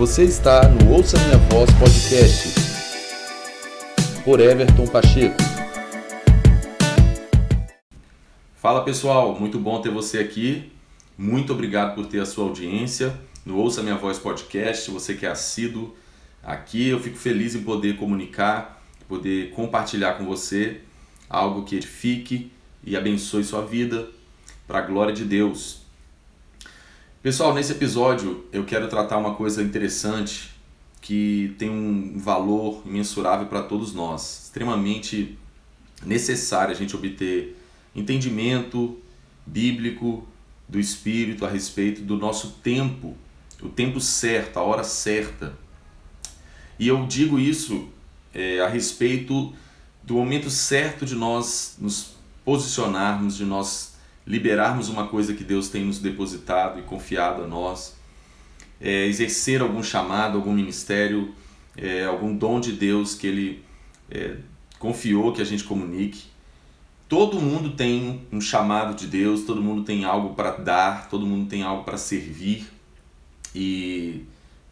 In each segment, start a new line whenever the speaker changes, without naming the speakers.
Você está no Ouça Minha Voz Podcast por Everton Pacheco.
Fala pessoal, muito bom ter você aqui. Muito obrigado por ter a sua audiência no Ouça Minha Voz Podcast. Você que é assíduo aqui, eu fico feliz em poder comunicar, poder compartilhar com você algo que edifique e abençoe sua vida para a glória de Deus. Pessoal, nesse episódio eu quero tratar uma coisa interessante que tem um valor imensurável para todos nós, extremamente necessário a gente obter entendimento bíblico do Espírito a respeito do nosso tempo, o tempo certo, a hora certa. E eu digo isso é, a respeito do momento certo de nós nos posicionarmos, de nós liberarmos uma coisa que Deus tem nos depositado e confiado a nós, é, exercer algum chamado, algum ministério, é, algum dom de Deus que Ele é, confiou que a gente comunique. Todo mundo tem um chamado de Deus, todo mundo tem algo para dar, todo mundo tem algo para servir e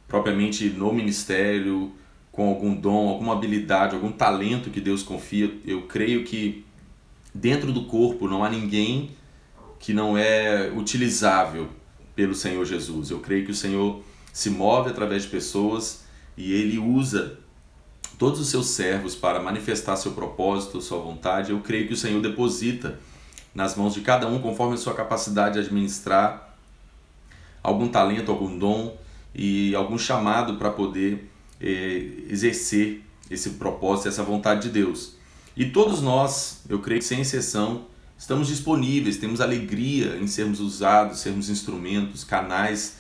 propriamente no ministério, com algum dom, alguma habilidade, algum talento que Deus confia, eu creio que dentro do corpo não há ninguém que não é utilizável pelo Senhor Jesus. Eu creio que o Senhor se move através de pessoas e ele usa todos os seus servos para manifestar seu propósito, sua vontade. Eu creio que o Senhor deposita nas mãos de cada um, conforme a sua capacidade de administrar, algum talento, algum dom e algum chamado para poder eh, exercer esse propósito, essa vontade de Deus. E todos nós, eu creio que sem exceção, Estamos disponíveis, temos alegria em sermos usados, sermos instrumentos, canais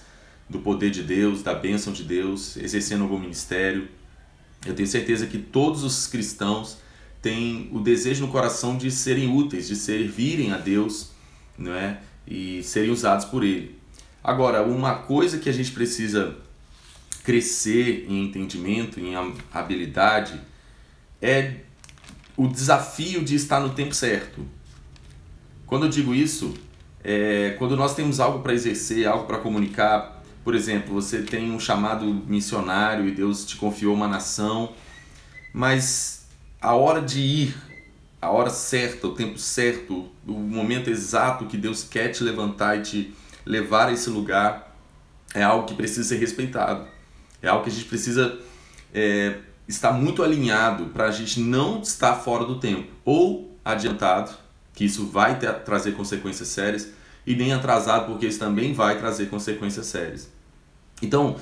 do poder de Deus, da bênção de Deus, exercendo algum ministério. Eu tenho certeza que todos os cristãos têm o desejo no coração de serem úteis, de servirem a Deus, não é? E serem usados por Ele. Agora, uma coisa que a gente precisa crescer em entendimento, em habilidade, é o desafio de estar no tempo certo. Quando eu digo isso, é quando nós temos algo para exercer, algo para comunicar, por exemplo, você tem um chamado missionário e Deus te confiou uma nação, mas a hora de ir, a hora certa, o tempo certo, o momento exato que Deus quer te levantar e te levar a esse lugar, é algo que precisa ser respeitado. É algo que a gente precisa é, estar muito alinhado para a gente não estar fora do tempo ou adiantado que isso vai ter, trazer consequências sérias, e nem atrasado, porque isso também vai trazer consequências sérias. Então,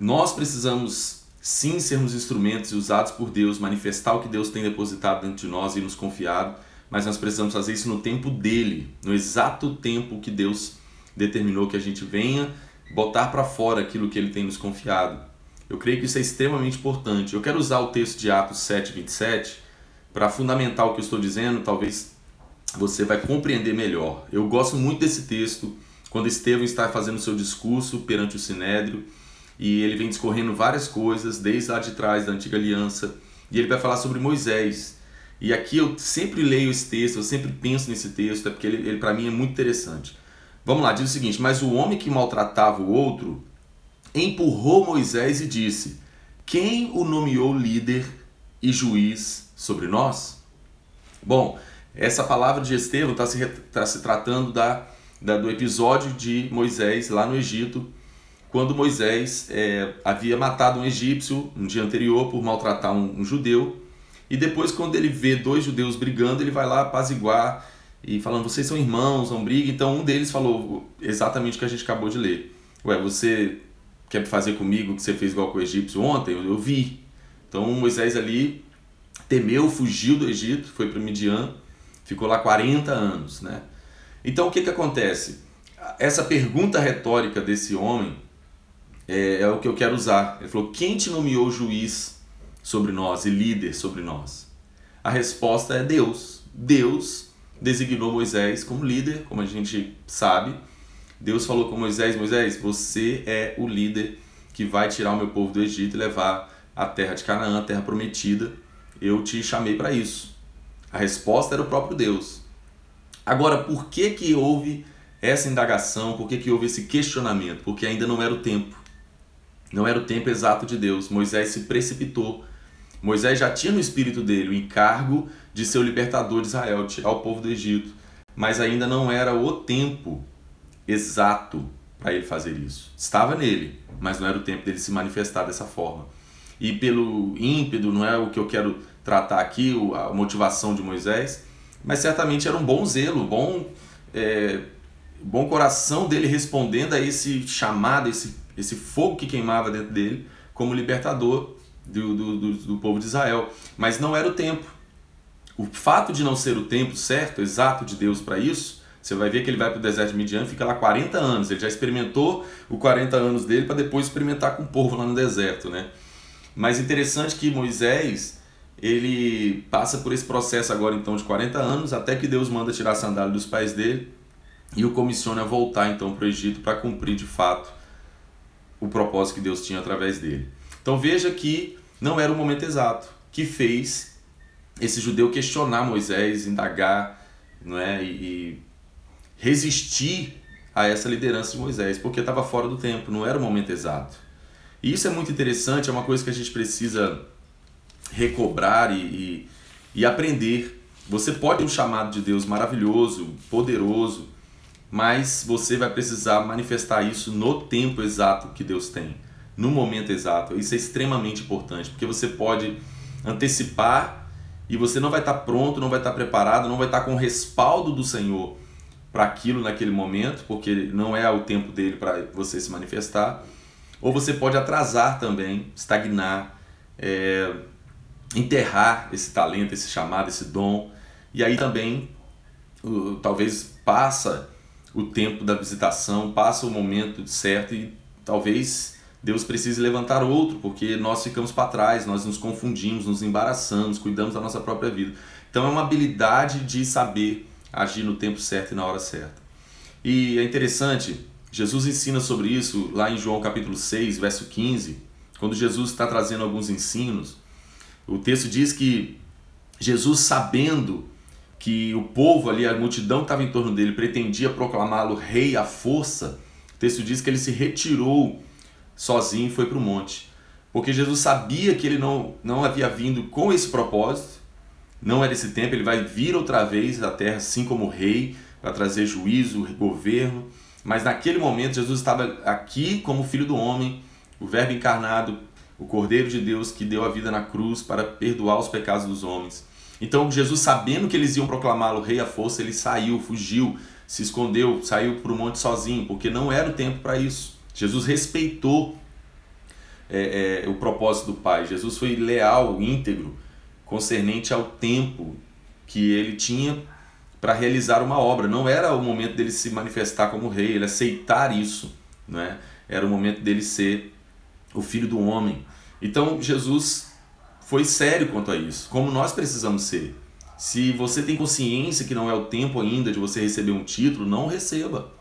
nós precisamos sim sermos instrumentos usados por Deus, manifestar o que Deus tem depositado dentro de nós e nos confiado, mas nós precisamos fazer isso no tempo dele, no exato tempo que Deus determinou que a gente venha botar para fora aquilo que ele tem nos confiado. Eu creio que isso é extremamente importante. Eu quero usar o texto de Atos 7, 27 para fundamentar o que eu estou dizendo, talvez você vai compreender melhor. Eu gosto muito desse texto, quando Estevão está fazendo seu discurso perante o Sinédrio, e ele vem discorrendo várias coisas, desde lá de trás da antiga aliança, e ele vai falar sobre Moisés. E aqui eu sempre leio esse texto, eu sempre penso nesse texto, é porque ele, ele para mim é muito interessante. Vamos lá, diz o seguinte: Mas o homem que maltratava o outro empurrou Moisés e disse: Quem o nomeou líder e juiz sobre nós? Bom, essa palavra de Estevão está se, tá se tratando da, da, do episódio de Moisés lá no Egito, quando Moisés é, havia matado um egípcio um dia anterior por maltratar um, um, judeu. E depois, quando ele vê dois judeus brigando, ele vai lá apaziguar e falando: vocês são irmãos, não briguem. Então, um deles falou exatamente o que a gente acabou de ler: Ué, você quer fazer comigo o que você fez igual com o egípcio ontem? Eu, eu vi. Então, Moisés ali temeu, fugiu do Egito, foi para Midian Ficou lá 40 anos, né? Então o que, que acontece? Essa pergunta retórica desse homem é, é o que eu quero usar. Ele falou: quem te nomeou juiz sobre nós e líder sobre nós? A resposta é Deus. Deus designou Moisés como líder, como a gente sabe. Deus falou com Moisés: Moisés, você é o líder que vai tirar o meu povo do Egito e levar a terra de Canaã, a terra prometida. Eu te chamei para isso. A resposta era o próprio Deus. Agora, por que que houve essa indagação? Por que que houve esse questionamento? Porque ainda não era o tempo. Não era o tempo exato de Deus. Moisés se precipitou. Moisés já tinha no espírito dele o encargo de ser o libertador de Israel, de tirar o povo do Egito. Mas ainda não era o tempo exato para ele fazer isso. Estava nele, mas não era o tempo dele se manifestar dessa forma. E pelo ímpeto, não é o que eu quero tratar aqui, a motivação de Moisés, mas certamente era um bom zelo, bom, é, bom coração dele respondendo a esse chamado, esse, esse fogo que queimava dentro dele, como libertador do, do, do, do povo de Israel. Mas não era o tempo. O fato de não ser o tempo certo, exato de Deus para isso, você vai ver que ele vai para o deserto de Midian fica lá 40 anos. Ele já experimentou os 40 anos dele para depois experimentar com o povo lá no deserto, né? Mas interessante que Moisés, ele passa por esse processo agora então de 40 anos, até que Deus manda tirar a sandália dos pés dele e o comissiona a voltar então para o Egito para cumprir de fato o propósito que Deus tinha através dele. Então veja que não era o momento exato que fez esse judeu questionar Moisés, indagar, não é, e resistir a essa liderança de Moisés, porque estava fora do tempo, não era o momento exato. E isso é muito interessante, é uma coisa que a gente precisa recobrar e, e, e aprender. Você pode ter um chamado de Deus maravilhoso, poderoso, mas você vai precisar manifestar isso no tempo exato que Deus tem, no momento exato. Isso é extremamente importante, porque você pode antecipar e você não vai estar pronto, não vai estar preparado, não vai estar com o respaldo do Senhor para aquilo naquele momento, porque não é o tempo dele para você se manifestar. Ou você pode atrasar também, estagnar, é, enterrar esse talento, esse chamado, esse dom. E aí também, talvez passa o tempo da visitação, passa o momento certo e talvez Deus precise levantar outro, porque nós ficamos para trás, nós nos confundimos, nos embaraçamos, cuidamos da nossa própria vida. Então é uma habilidade de saber agir no tempo certo e na hora certa. E é interessante, Jesus ensina sobre isso lá em João capítulo 6, verso 15, quando Jesus está trazendo alguns ensinos. O texto diz que Jesus, sabendo que o povo ali, a multidão que estava em torno dele, pretendia proclamá-lo rei à força, o texto diz que ele se retirou sozinho e foi para o monte. Porque Jesus sabia que ele não, não havia vindo com esse propósito, não era esse tempo, ele vai vir outra vez à terra, assim como rei, para trazer juízo, governo. Mas naquele momento, Jesus estava aqui como filho do homem, o Verbo encarnado, o Cordeiro de Deus que deu a vida na cruz para perdoar os pecados dos homens. Então, Jesus, sabendo que eles iam proclamá-lo rei à força, ele saiu, fugiu, se escondeu, saiu para o monte sozinho, porque não era o tempo para isso. Jesus respeitou é, é, o propósito do Pai. Jesus foi leal, íntegro concernente ao tempo que ele tinha para realizar uma obra. Não era o momento dele se manifestar como rei, ele aceitar isso, né? Era o momento dele ser o filho do homem. Então Jesus foi sério quanto a isso, como nós precisamos ser. Se você tem consciência que não é o tempo ainda de você receber um título, não receba.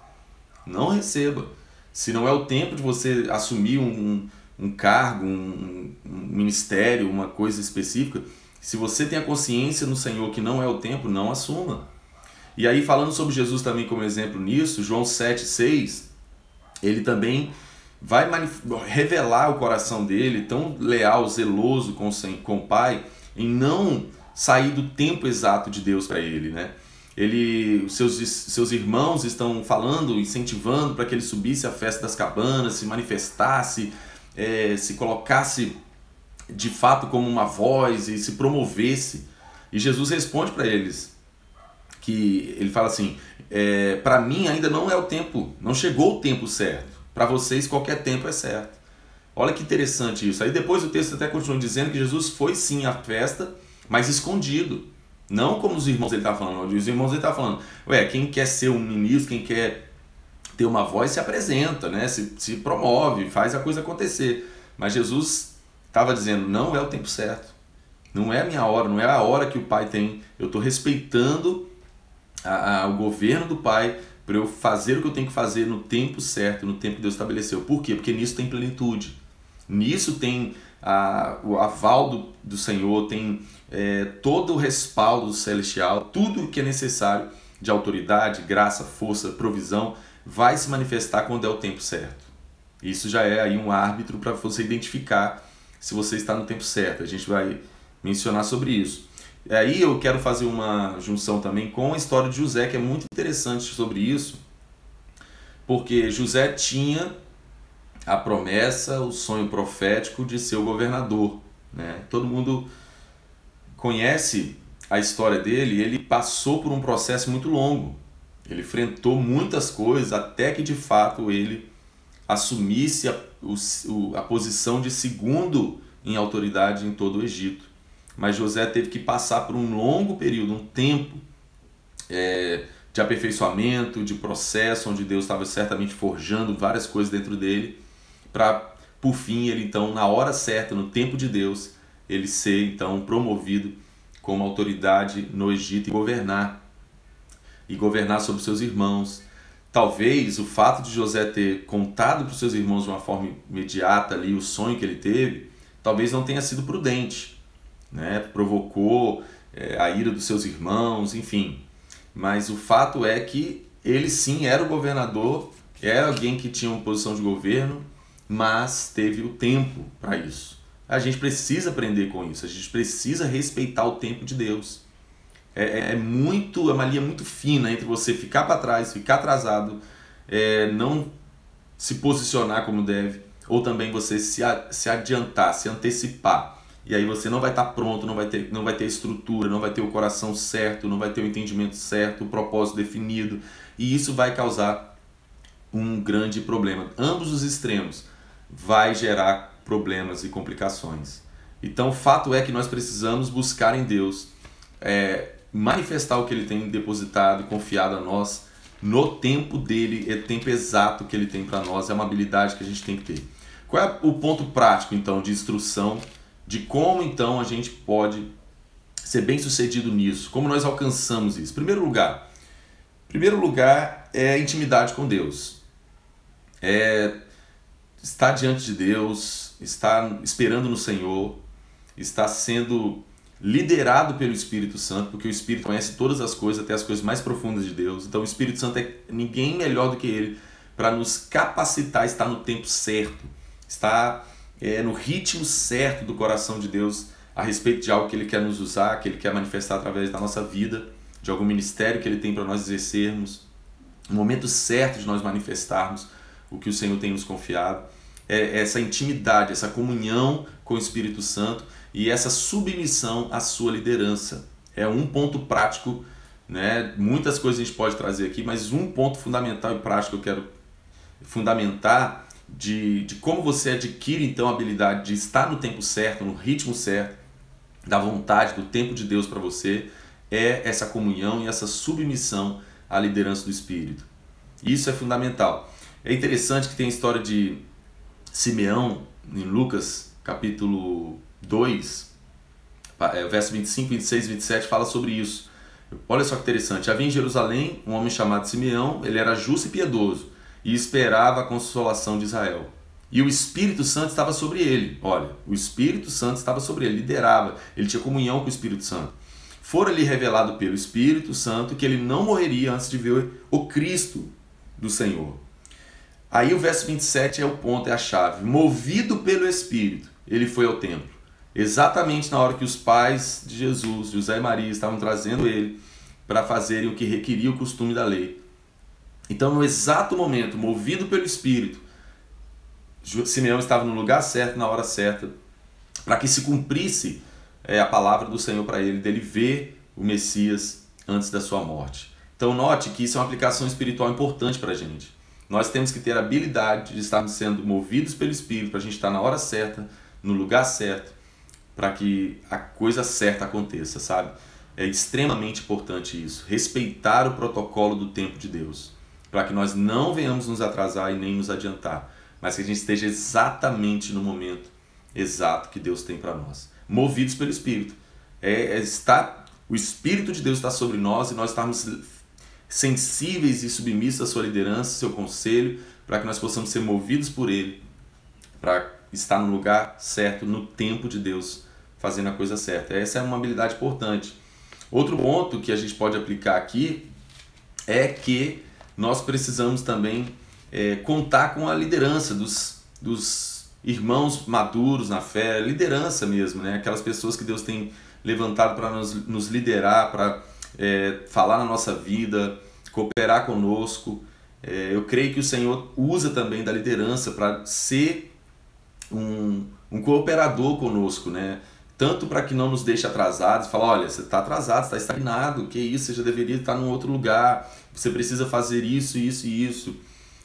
Não receba. Se não é o tempo de você assumir um, um cargo, um, um ministério, uma coisa específica, se você tem a consciência no Senhor que não é o tempo, não assuma. E aí, falando sobre Jesus também como exemplo nisso, João 7,6, ele também vai revelar o coração dele, tão leal, zeloso com, com o Pai, em não sair do tempo exato de Deus para ele, né? Ele, seus, seus irmãos estão falando, incentivando para que ele subisse à festa das cabanas, se manifestasse, é, se colocasse de fato como uma voz e se promovesse. E Jesus responde para eles que ele fala assim: é, para mim ainda não é o tempo, não chegou o tempo certo. Para vocês qualquer tempo é certo. Olha que interessante isso. Aí depois o texto até continua dizendo que Jesus foi sim à festa, mas escondido. Não como os irmãos ele está falando. Os irmãos ele está falando, ué, quem quer ser um ministro, quem quer ter uma voz, se apresenta, né? se, se promove, faz a coisa acontecer. Mas Jesus estava dizendo: não é o tempo certo, não é a minha hora, não é a hora que o pai tem. Eu estou respeitando a, a, o governo do pai para eu fazer o que eu tenho que fazer no tempo certo, no tempo que Deus estabeleceu. Por quê? Porque nisso tem plenitude. Nisso tem a, o aval do, do Senhor, tem é, todo o respaldo celestial, tudo o que é necessário de autoridade, graça, força, provisão, vai se manifestar quando é o tempo certo. Isso já é aí um árbitro para você identificar se você está no tempo certo. A gente vai mencionar sobre isso. Aí eu quero fazer uma junção também com a história de José, que é muito interessante sobre isso, porque José tinha a promessa, o sonho profético de ser o governador. Né? Todo mundo conhece a história dele, ele passou por um processo muito longo. Ele enfrentou muitas coisas até que de fato ele assumisse a, o, a posição de segundo em autoridade em todo o Egito. Mas José teve que passar por um longo período, um tempo é, de aperfeiçoamento, de processo, onde Deus estava certamente forjando várias coisas dentro dele, para por fim ele então, na hora certa, no tempo de Deus, ele ser então promovido como autoridade no Egito e governar e governar sobre seus irmãos. Talvez o fato de José ter contado para os seus irmãos de uma forma imediata ali o sonho que ele teve, talvez não tenha sido prudente, né? Provocou é, a ira dos seus irmãos, enfim. Mas o fato é que ele sim era o governador, era alguém que tinha uma posição de governo, mas teve o tempo para isso. A gente precisa aprender com isso, a gente precisa respeitar o tempo de Deus. É, é, é muito, é uma linha muito fina entre você ficar para trás, ficar atrasado, é, não se posicionar como deve, ou também você se, se adiantar, se antecipar. E aí você não vai estar tá pronto, não vai, ter, não vai ter estrutura, não vai ter o coração certo, não vai ter o entendimento certo, o propósito definido. E isso vai causar um grande problema. Ambos os extremos vai gerar problemas e complicações. Então, o fato é que nós precisamos buscar em Deus, é, manifestar o que Ele tem depositado e confiado a nós no tempo dele, o tempo exato que Ele tem para nós, é uma habilidade que a gente tem que ter. Qual é o ponto prático, então, de instrução de como, então, a gente pode ser bem sucedido nisso? Como nós alcançamos isso? Primeiro lugar, primeiro lugar é a intimidade com Deus. É estar diante de Deus, está esperando no Senhor, está sendo liderado pelo Espírito Santo, porque o Espírito conhece todas as coisas, até as coisas mais profundas de Deus. Então o Espírito Santo é ninguém melhor do que ele para nos capacitar a estar no tempo certo, estar é, no ritmo certo do coração de Deus a respeito de algo que ele quer nos usar, que ele quer manifestar através da nossa vida, de algum ministério que ele tem para nós exercermos, o momento certo de nós manifestarmos o que o Senhor tem nos confiado é, essa intimidade, essa comunhão com o Espírito Santo e essa submissão à sua liderança. É um ponto prático, né? Muitas coisas a gente pode trazer aqui, mas um ponto fundamental e prático que eu quero fundamentar de, de como você adquire então a habilidade de estar no tempo certo, no ritmo certo, da vontade, do tempo de Deus para você, é essa comunhão e essa submissão à liderança do Espírito. Isso é fundamental. É interessante que tem a história de Simeão, em Lucas capítulo 2, é, verso 25, 26 27, fala sobre isso. Olha só que interessante. Havia em Jerusalém um homem chamado Simeão, ele era justo e piedoso e esperava a consolação de Israel. E o Espírito Santo estava sobre ele. Olha, o Espírito Santo estava sobre ele, liderava, ele tinha comunhão com o Espírito Santo. Fora-lhe revelado pelo Espírito Santo que ele não morreria antes de ver o Cristo do Senhor. Aí o verso 27 é o ponto, é a chave. Movido pelo Espírito, ele foi ao templo. Exatamente na hora que os pais de Jesus, José e Maria, estavam trazendo ele para fazerem o que requeria o costume da lei. Então, no exato momento, movido pelo Espírito, Simeão estava no lugar certo, na hora certa, para que se cumprisse é, a palavra do Senhor para ele, dele ver o Messias antes da sua morte. Então, note que isso é uma aplicação espiritual importante para a gente. Nós temos que ter a habilidade de estarmos sendo movidos pelo Espírito para a gente estar na hora certa, no lugar certo, para que a coisa certa aconteça, sabe? É extremamente importante isso. Respeitar o protocolo do tempo de Deus, para que nós não venhamos nos atrasar e nem nos adiantar, mas que a gente esteja exatamente no momento exato que Deus tem para nós. Movidos pelo Espírito. É, é estar, o Espírito de Deus está sobre nós e nós estamos sensíveis e submissos à sua liderança, seu conselho, para que nós possamos ser movidos por ele, para estar no lugar certo, no tempo de Deus, fazendo a coisa certa. Essa é uma habilidade importante. Outro ponto que a gente pode aplicar aqui é que nós precisamos também é, contar com a liderança dos, dos irmãos maduros na fé, liderança mesmo, né? aquelas pessoas que Deus tem levantado para nos, nos liderar, para é, falar na nossa vida, cooperar conosco. É, eu creio que o Senhor usa também da liderança para ser um, um cooperador conosco, né? Tanto para que não nos deixe atrasados, falar, olha, você está atrasado, está estagnado, que isso, você já deveria estar em outro lugar, você precisa fazer isso, isso e isso,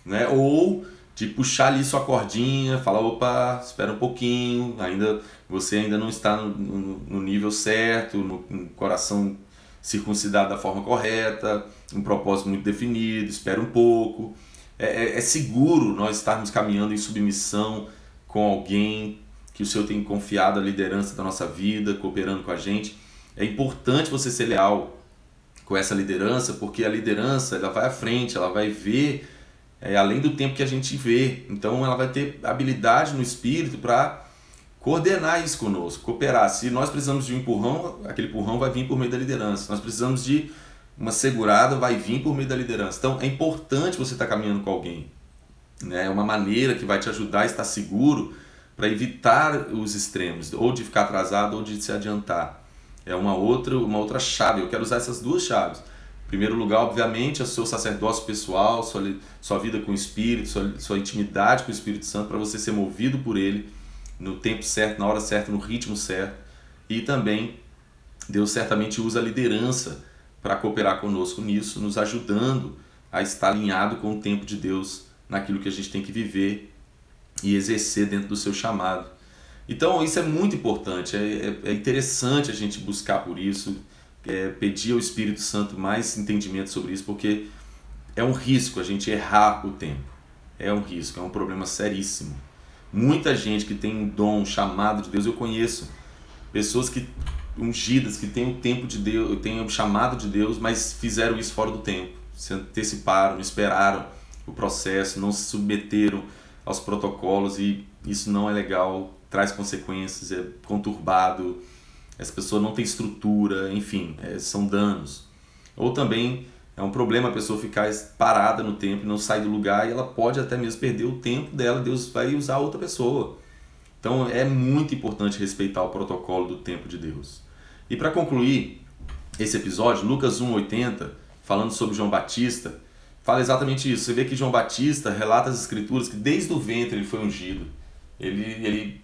né? Ou de puxar ali sua cordinha, falar, opa, espera um pouquinho, ainda você ainda não está no, no, no nível certo, no, no coração circuncidado da forma correta, um propósito muito definido, espera um pouco. É, é, é, seguro nós estarmos caminhando em submissão com alguém que o Senhor tem confiado a liderança da nossa vida, cooperando com a gente. É importante você ser leal com essa liderança, porque a liderança ela vai à frente, ela vai ver é, além do tempo que a gente vê. Então ela vai ter habilidade no espírito para coordenar isso conosco, cooperar. Se nós precisamos de um empurrão, aquele empurrão vai vir por meio da liderança. Nós precisamos de uma segurada, vai vir por meio da liderança. Então é importante você estar caminhando com alguém. Né? É uma maneira que vai te ajudar a estar seguro para evitar os extremos, ou de ficar atrasado ou de se adiantar. É uma outra, uma outra chave. Eu quero usar essas duas chaves. Em primeiro lugar, obviamente, é o seu sacerdócio pessoal, sua, sua vida com o Espírito, sua, sua intimidade com o Espírito Santo, para você ser movido por Ele no tempo certo, na hora certa, no ritmo certo. E também Deus certamente usa a liderança para cooperar conosco nisso, nos ajudando a estar alinhado com o tempo de Deus naquilo que a gente tem que viver e exercer dentro do seu chamado. Então isso é muito importante, é, é, é interessante a gente buscar por isso, é, pedir ao Espírito Santo mais entendimento sobre isso, porque é um risco a gente errar o tempo. É um risco, é um problema seríssimo. Muita gente que tem um dom, um chamado de Deus, eu conheço pessoas que ungidas, que têm o tempo de Deus, têm o chamado de Deus, mas fizeram isso fora do tempo, se anteciparam, esperaram o processo, não se submeteram aos protocolos e isso não é legal, traz consequências, é conturbado, essa pessoa não tem estrutura, enfim, é, são danos. Ou também é um problema a pessoa ficar parada no tempo e não sair do lugar e ela pode até mesmo perder o tempo dela, Deus vai usar outra pessoa. Então é muito importante respeitar o protocolo do tempo de Deus. E para concluir esse episódio, Lucas 1:80, falando sobre João Batista, fala exatamente isso. Você vê que João Batista relata as escrituras que desde o ventre ele foi ungido. Ele, ele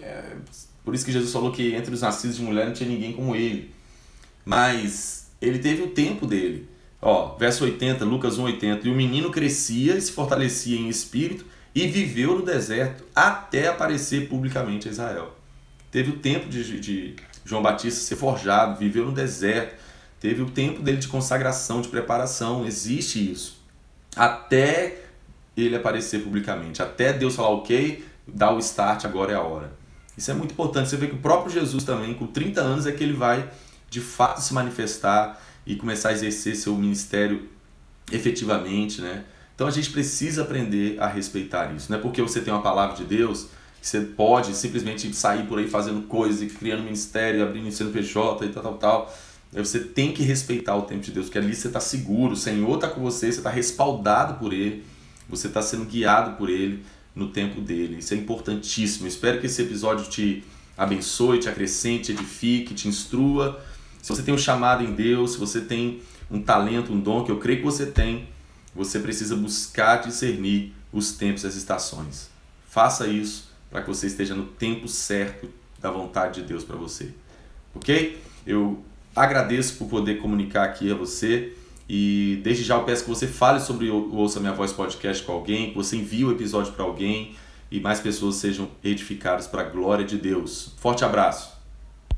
é, por isso que Jesus falou que entre os nascidos de mulher não tinha ninguém como ele. Mas ele teve o tempo dele. Ó, verso 80, Lucas 1,80. E o menino crescia e se fortalecia em espírito e viveu no deserto até aparecer publicamente a Israel. Teve o tempo de, de João Batista ser forjado, viveu no deserto, teve o tempo dele de consagração, de preparação, existe isso. Até ele aparecer publicamente, até Deus falar, ok, dá o start, agora é a hora. Isso é muito importante. Você vê que o próprio Jesus também, com 30 anos, é que ele vai de fato se manifestar e começar a exercer seu ministério efetivamente, né? Então a gente precisa aprender a respeitar isso. Não é porque você tem uma palavra de Deus que você pode simplesmente sair por aí fazendo coisas, criando ministério, abrindo CNPJ e tal, tal, tal. Você tem que respeitar o tempo de Deus, porque ali você está seguro, o Senhor está com você, você está respaldado por Ele, você está sendo guiado por Ele no tempo dele. Isso é importantíssimo. espero que esse episódio te abençoe, te acrescente, edifique, te instrua se você tem um chamado em Deus, se você tem um talento, um dom, que eu creio que você tem, você precisa buscar discernir os tempos e as estações. Faça isso para que você esteja no tempo certo da vontade de Deus para você. Ok? Eu agradeço por poder comunicar aqui a você e desde já eu peço que você fale sobre o Ouça Minha Voz podcast com alguém, que você envie o episódio para alguém e mais pessoas sejam edificadas para a glória de Deus. Forte abraço!